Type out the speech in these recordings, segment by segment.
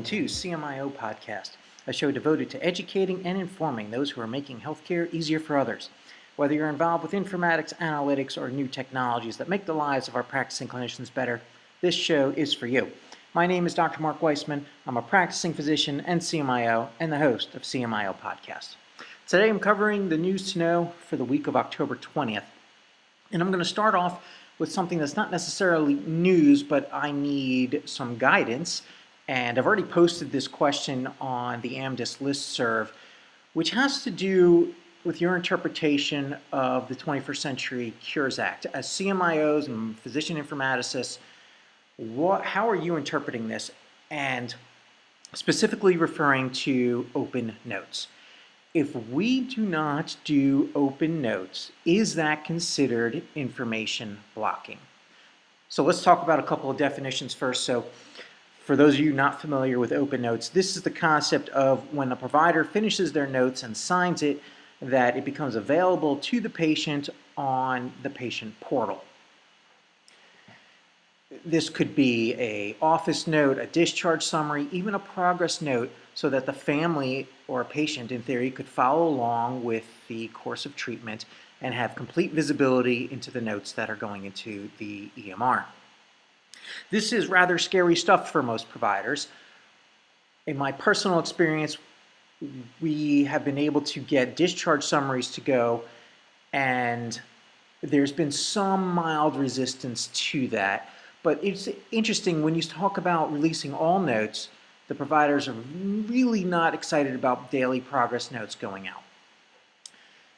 Welcome to CMIO Podcast, a show devoted to educating and informing those who are making healthcare easier for others. Whether you're involved with informatics, analytics, or new technologies that make the lives of our practicing clinicians better, this show is for you. My name is Dr. Mark Weissman. I'm a practicing physician and CMIO and the host of CMIO Podcast. Today I'm covering the news to know for the week of October 20th. And I'm going to start off with something that's not necessarily news, but I need some guidance and I've already posted this question on the AMDIS listserv, which has to do with your interpretation of the 21st Century Cures Act. As CMIOs and physician informaticists, what, how are you interpreting this? And specifically referring to open notes. If we do not do open notes, is that considered information blocking? So let's talk about a couple of definitions first. So for those of you not familiar with open notes, this is the concept of when a provider finishes their notes and signs it, that it becomes available to the patient on the patient portal. This could be a office note, a discharge summary, even a progress note so that the family or patient in theory could follow along with the course of treatment and have complete visibility into the notes that are going into the EMR. This is rather scary stuff for most providers. In my personal experience, we have been able to get discharge summaries to go, and there's been some mild resistance to that. But it's interesting when you talk about releasing all notes, the providers are really not excited about daily progress notes going out.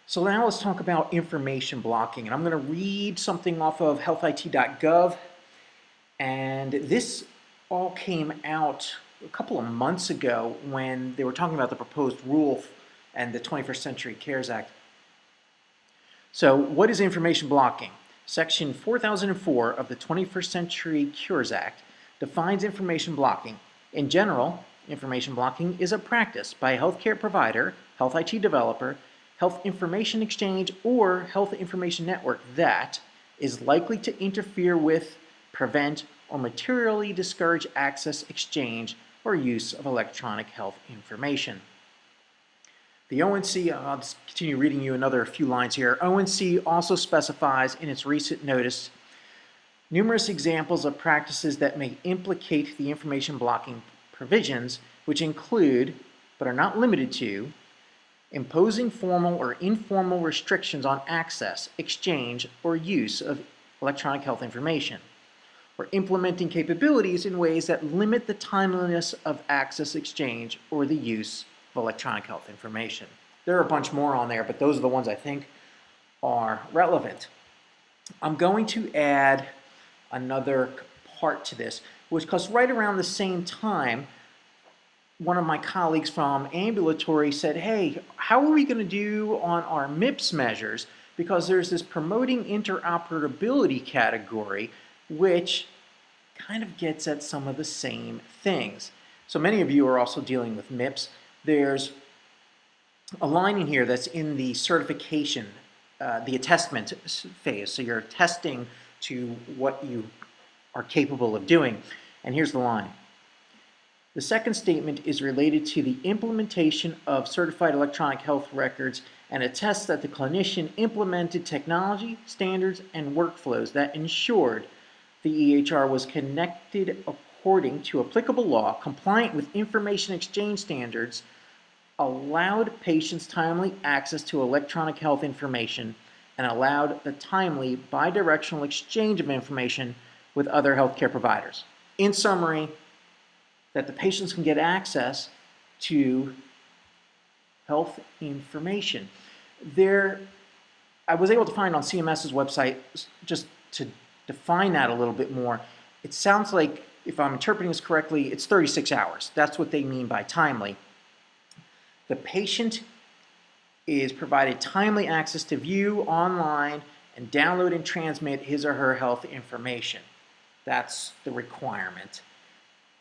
So now let's talk about information blocking. And I'm going to read something off of healthit.gov and this all came out a couple of months ago when they were talking about the proposed rule and the 21st Century Cures Act. So, what is information blocking? Section 4004 of the 21st Century Cures Act defines information blocking. In general, information blocking is a practice by a healthcare provider, health IT developer, health information exchange, or health information network that is likely to interfere with prevent, or materially discourage access, exchange, or use of electronic health information. The ONC, I'll just continue reading you another few lines here. ONC also specifies in its recent notice numerous examples of practices that may implicate the information blocking provisions, which include, but are not limited to, imposing formal or informal restrictions on access, exchange, or use of electronic health information or implementing capabilities in ways that limit the timeliness of access exchange or the use of electronic health information. There are a bunch more on there, but those are the ones I think are relevant. I'm going to add another part to this, which because right around the same time, one of my colleagues from ambulatory said, Hey, how are we going to do on our MIPS measures? Because there's this promoting interoperability category which kind of gets at some of the same things. So many of you are also dealing with MIPS. There's a line in here that's in the certification, uh, the attestment phase. So you're testing to what you are capable of doing. And here's the line. The second statement is related to the implementation of certified electronic health records and attests that the clinician implemented technology, standards, and workflows that ensured the EHR was connected according to applicable law, compliant with information exchange standards, allowed patients timely access to electronic health information, and allowed the timely bidirectional exchange of information with other healthcare providers. In summary, that the patients can get access to health information. There, I was able to find on CMS's website just to define that a little bit more, it sounds like, if I'm interpreting this correctly, it's 36 hours. That's what they mean by timely. The patient is provided timely access to view online and download and transmit his or her health information. That's the requirement.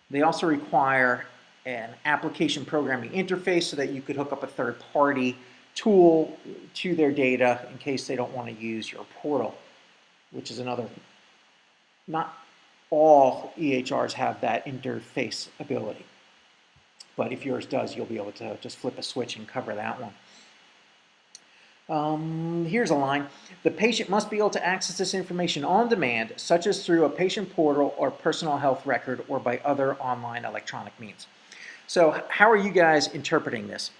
They also require an application programming interface so that you could hook up a third party tool to their data in case they don't want to use your portal, which is another not all EHRs have that interface ability. But if yours does, you'll be able to just flip a switch and cover that one. Um, here's a line. The patient must be able to access this information on demand, such as through a patient portal or personal health record or by other online electronic means. So, how are you guys interpreting this?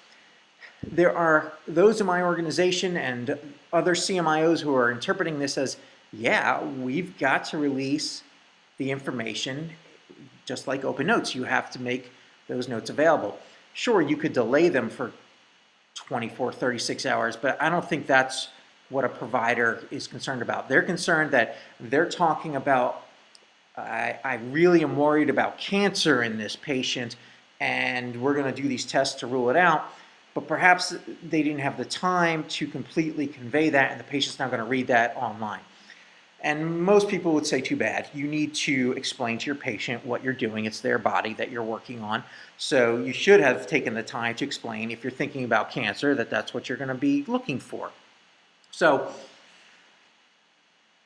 There are those in my organization and other CMIOs who are interpreting this as yeah, we've got to release the information just like open notes. You have to make those notes available. Sure, you could delay them for 24, 36 hours, but I don't think that's what a provider is concerned about. They're concerned that they're talking about, I, I really am worried about cancer in this patient, and we're going to do these tests to rule it out. But perhaps they didn't have the time to completely convey that, and the patient's not going to read that online. And most people would say, too bad. You need to explain to your patient what you're doing. It's their body that you're working on. So you should have taken the time to explain, if you're thinking about cancer, that that's what you're going to be looking for. So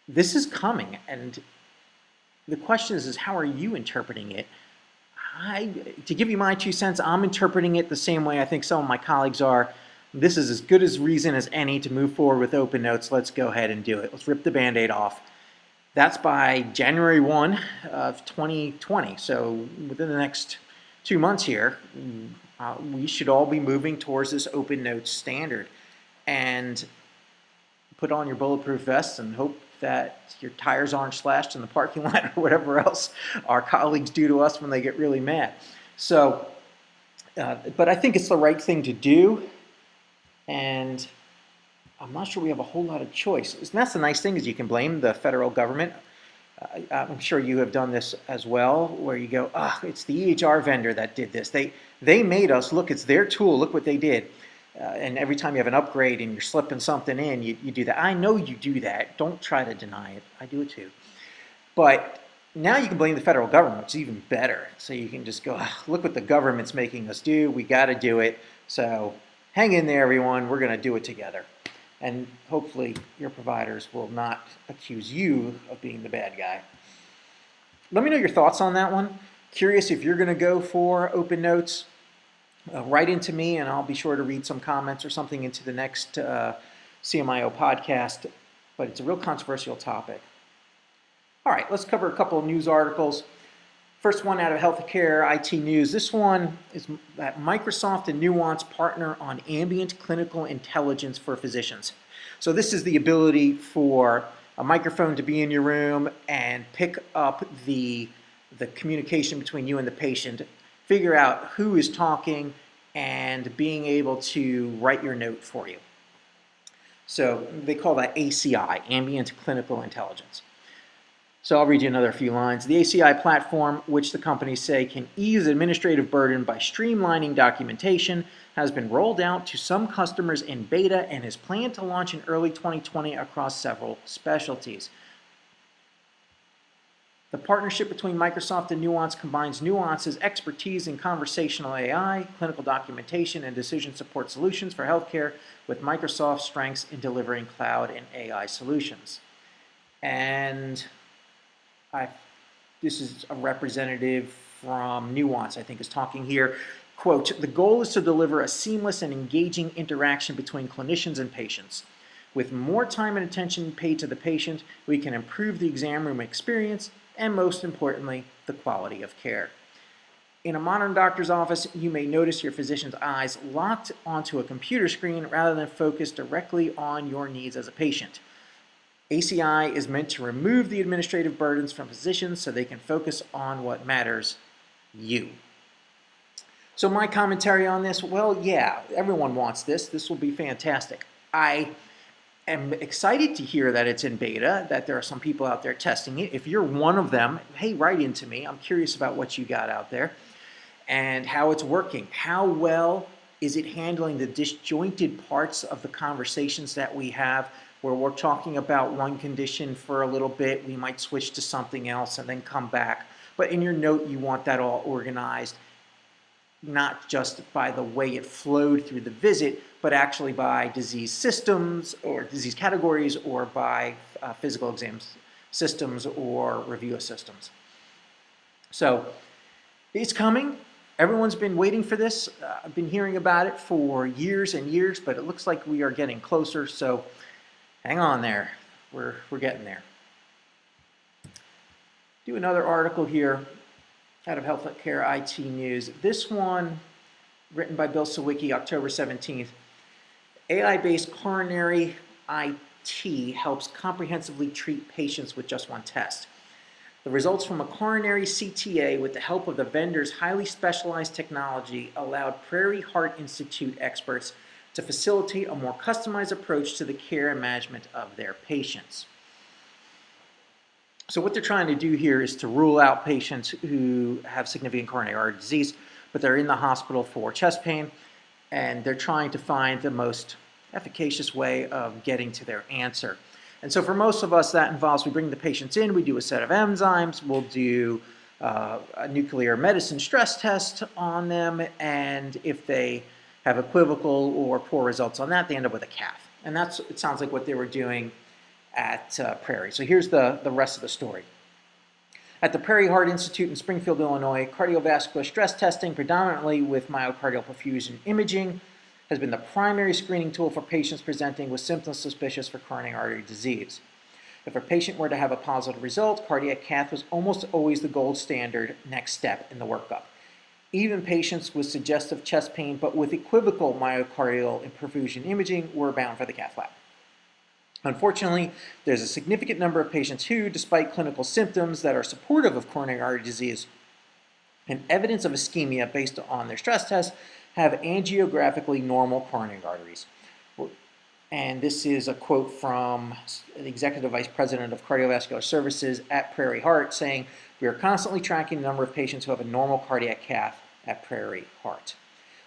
this is coming. And the question is, is how are you interpreting it? I, to give you my two cents, I'm interpreting it the same way I think some of my colleagues are. This is as good as reason as any to move forward with open notes. Let's go ahead and do it. Let's rip the band-aid off. That's by January 1 of 2020. So within the next two months here, uh, we should all be moving towards this open notes standard. And put on your bulletproof vests and hope that your tires aren't slashed in the parking lot or whatever else our colleagues do to us when they get really mad. So, uh, but I think it's the right thing to do and I'm not sure we have a whole lot of choice. And that's the nice thing is you can blame the federal government. Uh, I'm sure you have done this as well, where you go, ah, oh, it's the EHR vendor that did this. They they made us look. It's their tool. Look what they did. Uh, and every time you have an upgrade and you're slipping something in, you, you do that. I know you do that. Don't try to deny it. I do it too. But now you can blame the federal government, is even better. So you can just go, oh, look what the government's making us do. We got to do it. So hang in there, everyone. We're going to do it together. And hopefully, your providers will not accuse you of being the bad guy. Let me know your thoughts on that one. Curious if you're going to go for open notes. Uh, write into me, and I'll be sure to read some comments or something into the next uh, CMIO podcast. But it's a real controversial topic. All right, let's cover a couple of news articles. First one out of healthcare IT news. This one is that Microsoft and Nuance partner on ambient clinical intelligence for physicians. So this is the ability for a microphone to be in your room and pick up the the communication between you and the patient, figure out who is talking, and being able to write your note for you. So they call that ACI, Ambient Clinical Intelligence. So I'll read you another few lines. The ACI platform, which the companies say can ease administrative burden by streamlining documentation, has been rolled out to some customers in beta and is planned to launch in early 2020 across several specialties. The partnership between Microsoft and Nuance combines Nuance's expertise in conversational AI, clinical documentation, and decision support solutions for healthcare with Microsoft's strengths in delivering cloud and AI solutions. And This is a representative from Nuance, I think, is talking here. Quote, the goal is to deliver a seamless and engaging interaction between clinicians and patients. With more time and attention paid to the patient, we can improve the exam room experience and, most importantly, the quality of care. In a modern doctor's office, you may notice your physician's eyes locked onto a computer screen rather than focused directly on your needs as a patient. ACI is meant to remove the administrative burdens from physicians so they can focus on what matters you. So, my commentary on this well, yeah, everyone wants this. This will be fantastic. I am excited to hear that it's in beta, that there are some people out there testing it. If you're one of them, hey, write into me. I'm curious about what you got out there and how it's working. How well is it handling the disjointed parts of the conversations that we have? Where we're talking about one condition for a little bit, we might switch to something else and then come back. But in your note, you want that all organized, not just by the way it flowed through the visit, but actually by disease systems or disease categories or by uh, physical exams systems or review systems. So it's coming. Everyone's been waiting for this. Uh, I've been hearing about it for years and years, but it looks like we are getting closer. So hang on there. We're, we're getting there. Do another article here out of Healthcare IT News. This one, written by Bill Siwicki, October 17th. AI-based coronary CT helps comprehensively treat patients with just one test. The results from a coronary CTA with the help of the vendor's highly specialized technology allowed Prairie Heart Institute experts to facilitate a more customized approach to the care and management of their patients. So what they're trying to do here is to rule out patients who have significant coronary artery disease, but they're in the hospital for chest pain, and they're trying to find the most efficacious way of getting to their answer. And so for most of us, that involves we bring the patients in, we do a set of enzymes, we'll do uh, a nuclear medicine stress test on them, and if they have equivocal or poor results on that, they end up with a cath. And that's, it sounds like what they were doing at uh, Prairie. So here's the, the rest of the story. At the Prairie Heart Institute in Springfield, Illinois, cardiovascular stress testing, predominantly with myocardial perfusion imaging, has been the primary screening tool for patients presenting with symptoms suspicious for coronary artery disease. If a patient were to have a positive result, cardiac cath was almost always the gold standard next step in the workup. Even patients with suggestive chest pain but with equivocal myocardial perfusion imaging were bound for the cath lab. Unfortunately, there's a significant number of patients who, despite clinical symptoms that are supportive of coronary artery disease and evidence of ischemia based on their stress test, have angiographically normal coronary arteries. And this is a quote from the Executive Vice President of Cardiovascular Services at Prairie Heart saying, We are constantly tracking the number of patients who have a normal cardiac cath at Prairie Heart.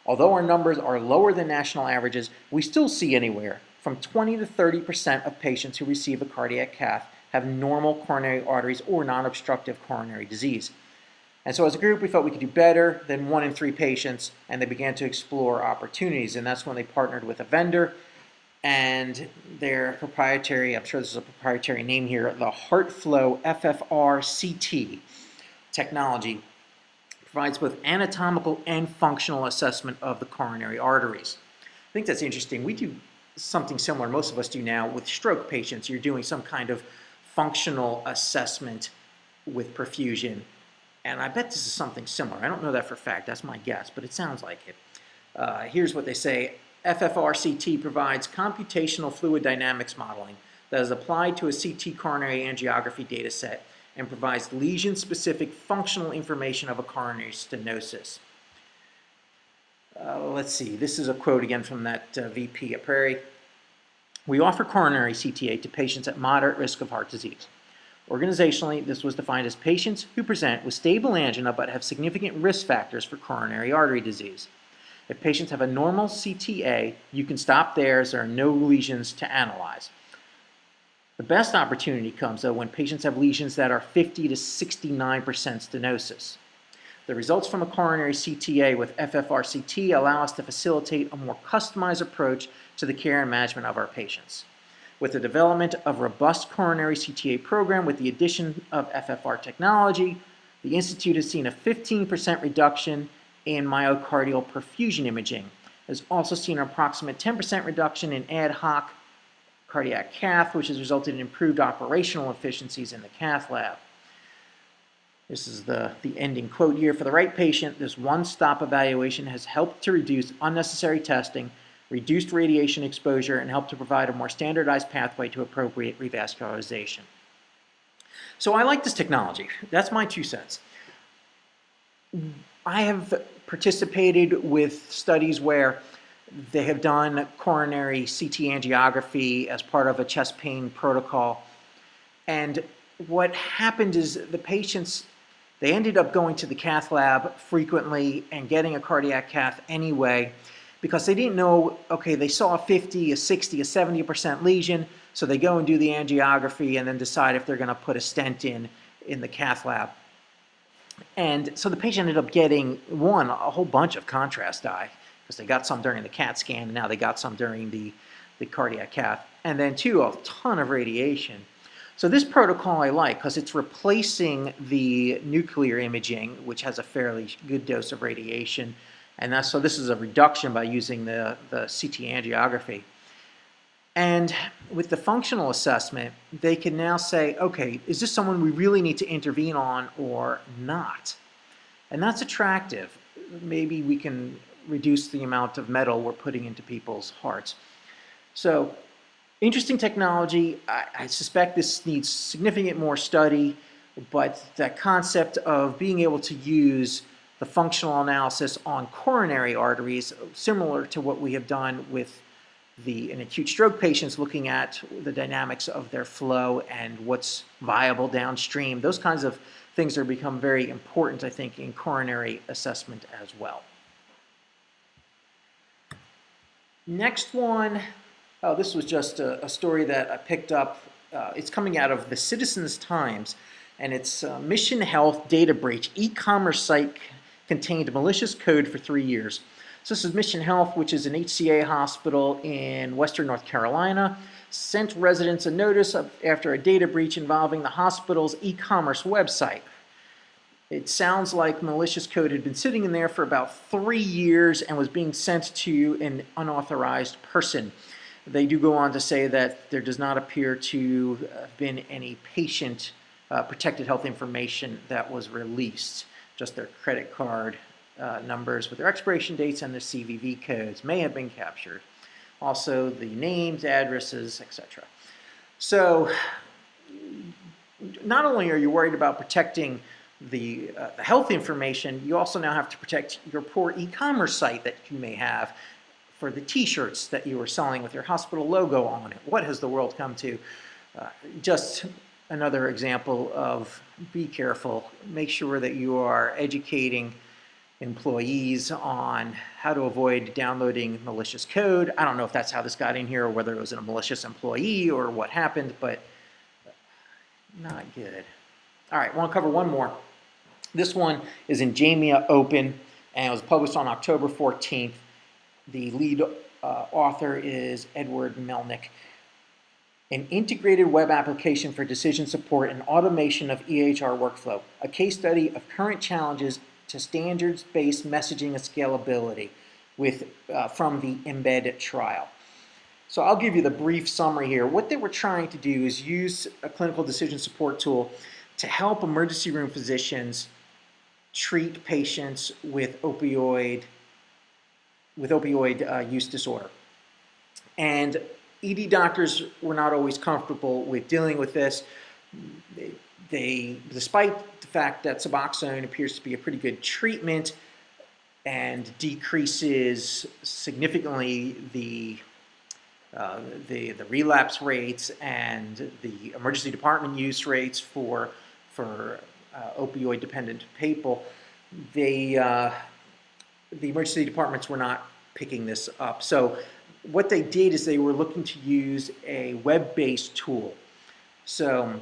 Although our numbers are lower than national averages, we still see anywhere from 20 to 30 percent of patients who receive a cardiac cath have normal coronary arteries or non obstructive coronary disease. And so as a group, we felt we could do better than one in three patients, and they began to explore opportunities. And that's when they partnered with a vendor and their proprietary, I'm sure this is a proprietary name here, the HeartFlow FFR CT technology provides both anatomical and functional assessment of the coronary arteries. I think that's interesting. We do something similar, most of us do now, with stroke patients. You're doing some kind of functional assessment with perfusion and I bet this is something similar. I don't know that for a fact, that's my guess, but it sounds like it. Uh, here's what they say FFRCT provides computational fluid dynamics modeling that is applied to a CT coronary angiography data set and provides lesion specific functional information of a coronary stenosis. Uh, let's see, this is a quote again from that uh, VP at Prairie. We offer coronary CTA to patients at moderate risk of heart disease. Organizationally, this was defined as patients who present with stable angina but have significant risk factors for coronary artery disease. If patients have a normal CTA, you can stop there as there are no lesions to analyze. The best opportunity comes, though, when patients have lesions that are 50 to 69% stenosis. The results from a coronary CTA with FFRCT allow us to facilitate a more customized approach to the care and management of our patients with the development of robust coronary CTA program with the addition of FFR technology, the Institute has seen a 15% reduction in myocardial perfusion imaging. Has also seen an approximate 10% reduction in ad hoc cardiac cath, which has resulted in improved operational efficiencies in the cath lab. This is the, the ending quote here. For the right patient, this one-stop evaluation has helped to reduce unnecessary testing reduced radiation exposure, and help to provide a more standardized pathway to appropriate revascularization. So I like this technology. That's my two cents. I have participated with studies where they have done coronary CT angiography as part of a chest pain protocol. And what happened is the patients, they ended up going to the cath lab frequently and getting a cardiac cath anyway because they didn't know, okay, they saw a 50, a 60, a 70% lesion, so they go and do the angiography and then decide if they're going to put a stent in in the cath lab. And so the patient ended up getting, one, a whole bunch of contrast dye, because they got some during the CAT scan, and now they got some during the, the cardiac cath. And then two, a ton of radiation. So this protocol I like because it's replacing the nuclear imaging, which has a fairly good dose of radiation, and that's so this is a reduction by using the, the CT angiography. And with the functional assessment, they can now say, okay, is this someone we really need to intervene on or not? And that's attractive. Maybe we can reduce the amount of metal we're putting into people's hearts. So, interesting technology. I, I suspect this needs significant more study, but that concept of being able to use the functional analysis on coronary arteries, similar to what we have done with the in acute stroke patients, looking at the dynamics of their flow and what's viable downstream. Those kinds of things are become very important, I think, in coronary assessment as well. Next one, oh, this was just a, a story that I picked up. Uh, it's coming out of the Citizens Times, and it's uh, Mission Health data breach. E-commerce site contained malicious code for three years. So this is Mission Health, which is an HCA hospital in Western North Carolina, sent residents a notice of, after a data breach involving the hospital's e-commerce website. It sounds like malicious code had been sitting in there for about three years and was being sent to an unauthorized person. They do go on to say that there does not appear to have been any patient uh, protected health information that was released. Just their credit card uh, numbers with their expiration dates and their CVV codes may have been captured. Also, the names, addresses, etc. So, not only are you worried about protecting the, uh, the health information, you also now have to protect your poor e-commerce site that you may have for the t-shirts that you are selling with your hospital logo on it. What has the world come to? Uh, just another example of be careful. Make sure that you are educating employees on how to avoid downloading malicious code. I don't know if that's how this got in here or whether it was a malicious employee or what happened, but not good. All right, want to cover one more. This one is in Jamia Open and it was published on October 14th. The lead uh, author is Edward Melnick. An integrated web application for decision support and automation of EHR workflow, a case study of current challenges to standards-based messaging and scalability with, uh, from the Embed trial. So I'll give you the brief summary here. What they were trying to do is use a clinical decision support tool to help emergency room physicians treat patients with opioid with opioid uh, use disorder. And ED doctors were not always comfortable with dealing with this. They, despite the fact that Suboxone appears to be a pretty good treatment and decreases significantly the uh, the, the relapse rates and the emergency department use rates for, for uh, opioid dependent people, they, uh, the emergency departments were not picking this up. So what they did is they were looking to use a web-based tool. So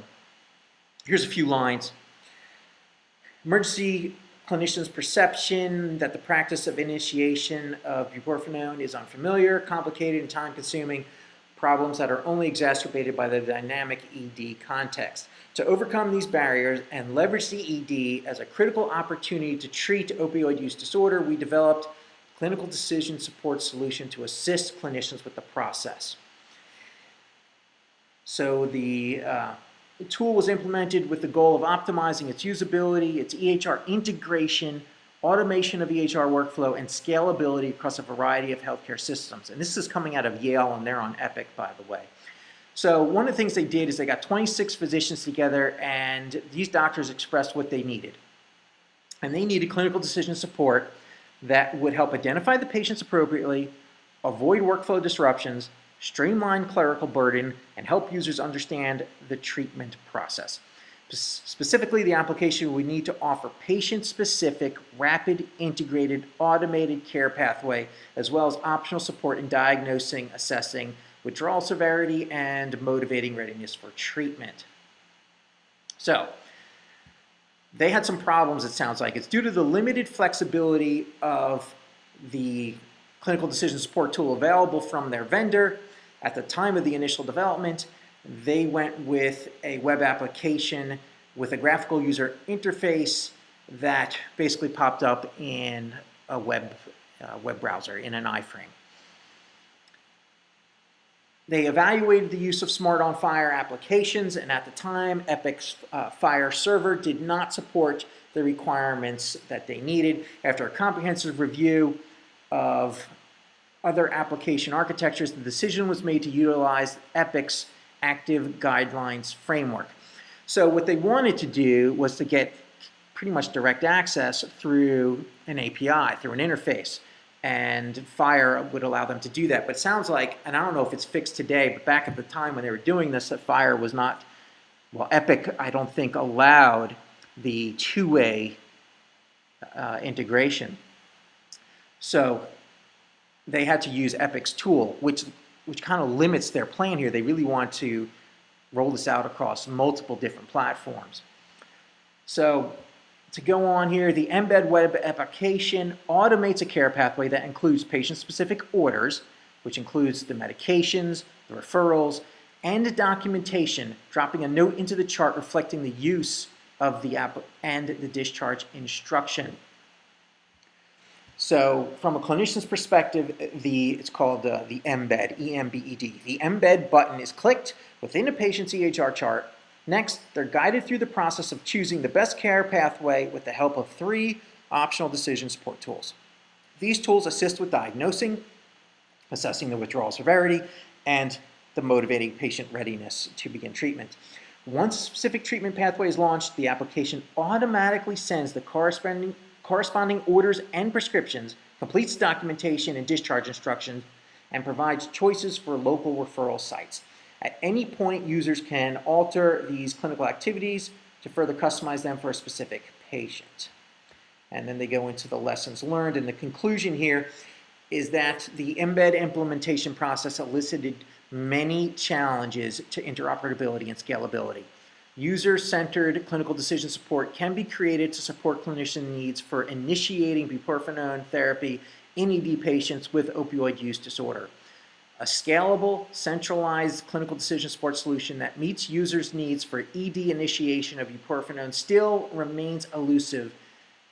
here's a few lines. Emergency clinician's perception that the practice of initiation of buprenorphine is unfamiliar, complicated, and time-consuming problems that are only exacerbated by the dynamic ED context. To overcome these barriers and leverage the ED as a critical opportunity to treat opioid use disorder, we developed clinical decision support solution to assist clinicians with the process. So the, uh, the tool was implemented with the goal of optimizing its usability, its EHR integration, automation of EHR workflow, and scalability across a variety of healthcare systems. And this is coming out of Yale, and they're on Epic, by the way. So one of the things they did is they got 26 physicians together, and these doctors expressed what they needed. And they needed clinical decision support that would help identify the patients appropriately, avoid workflow disruptions, streamline clerical burden, and help users understand the treatment process. Specifically, the application would need to offer patient-specific, rapid, integrated, automated care pathway, as well as optional support in diagnosing, assessing, withdrawal severity, and motivating readiness for treatment. So, they had some problems, it sounds like. It's due to the limited flexibility of the clinical decision support tool available from their vendor at the time of the initial development. They went with a web application with a graphical user interface that basically popped up in a web, uh, web browser in an iframe. They evaluated the use of Smart on FHIR applications, and at the time, Epic's uh, FHIR server did not support the requirements that they needed. After a comprehensive review of other application architectures, the decision was made to utilize Epic's Active Guidelines framework. So, what they wanted to do was to get pretty much direct access through an API, through an interface and FHIR would allow them to do that. But it sounds like, and I don't know if it's fixed today, but back at the time when they were doing this, that FHIR was not, well, Epic, I don't think, allowed the two way uh, integration. So they had to use Epic's tool, which, which kind of limits their plan here. They really want to roll this out across multiple different platforms. So to go on here, the embed web application automates a care pathway that includes patient-specific orders, which includes the medications, the referrals, and documentation, dropping a note into the chart reflecting the use of the app and the discharge instruction. So, from a clinician's perspective, the it's called uh, the embed, E-M-B-E-D. The embed button is clicked within a patient's EHR chart Next, they're guided through the process of choosing the best care pathway with the help of three optional decision support tools. These tools assist with diagnosing, assessing the withdrawal severity, and the motivating patient readiness to begin treatment. Once a specific treatment pathway is launched, the application automatically sends the corresponding, corresponding orders and prescriptions, completes documentation and discharge instructions, and provides choices for local referral sites. At any point, users can alter these clinical activities to further customize them for a specific patient. And then they go into the lessons learned. And the conclusion here is that the embed implementation process elicited many challenges to interoperability and scalability. User centered clinical decision support can be created to support clinician needs for initiating buprenorphine therapy in ED patients with opioid use disorder. A scalable, centralized clinical decision support solution that meets users' needs for ED initiation of buprenorphine still remains elusive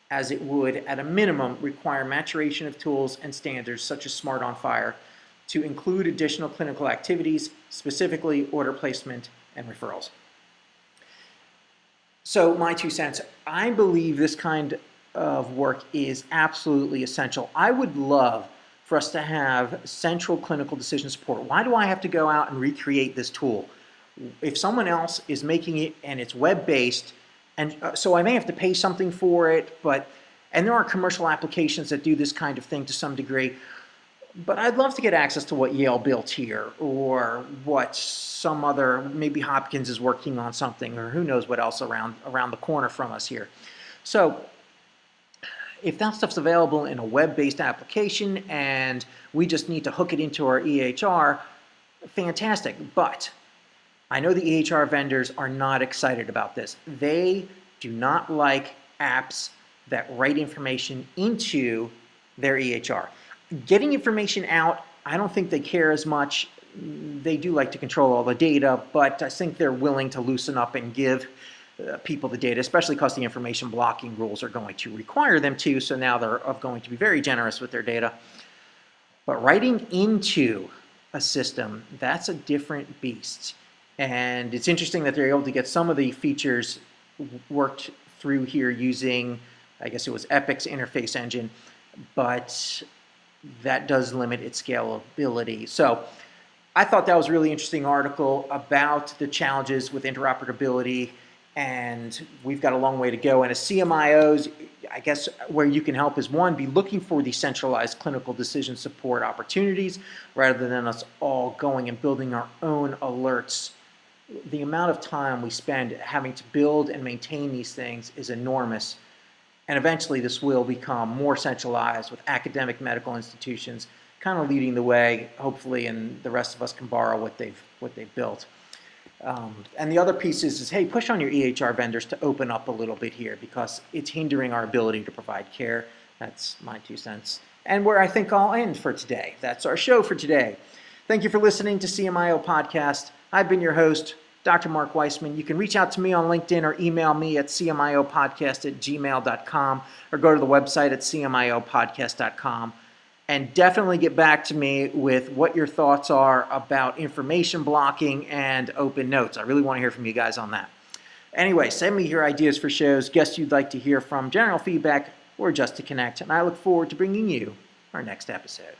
as it would, at a minimum, require maturation of tools and standards such as Smart on FHIR to include additional clinical activities, specifically order placement and referrals. So, my two cents I believe this kind of work is absolutely essential. I would love for us to have central clinical decision support. Why do I have to go out and recreate this tool? If someone else is making it and it's web based, and uh, so I may have to pay something for it, but and there are commercial applications that do this kind of thing to some degree. But I'd love to get access to what Yale built here, or what some other maybe Hopkins is working on something, or who knows what else around around the corner from us here. So if that stuff's available in a web-based application and we just need to hook it into our EHR, fantastic. But I know the EHR vendors are not excited about this. They do not like apps that write information into their EHR. Getting information out, I don't think they care as much. They do like to control all the data, but I think they're willing to loosen up and give uh, people the data, especially because the information blocking rules are going to require them to. So now they're going to be very generous with their data. But writing into a system, that's a different beast. And it's interesting that they're able to get some of the features worked through here using, I guess it was Epic's interface engine, but that does limit its scalability. So I thought that was a really interesting article about the challenges with interoperability and we've got a long way to go. And as CMIOs, I guess where you can help is one, be looking for these centralized clinical decision support opportunities rather than us all going and building our own alerts. The amount of time we spend having to build and maintain these things is enormous. And eventually, this will become more centralized with academic medical institutions kind of leading the way, hopefully, and the rest of us can borrow what they've, what they've built. Um, and the other piece is, is, hey, push on your EHR vendors to open up a little bit here because it's hindering our ability to provide care. That's my two cents. And where I think I'll end for today. That's our show for today. Thank you for listening to CMIO Podcast. I've been your host, Dr. Mark Weissman. You can reach out to me on LinkedIn or email me at cmiopodcast at gmail.com or go to the website at cmiopodcast.com and definitely get back to me with what your thoughts are about information blocking and open notes. I really want to hear from you guys on that. Anyway, send me your ideas for shows, guests you'd like to hear from, general feedback, or just to connect, and I look forward to bringing you our next episode.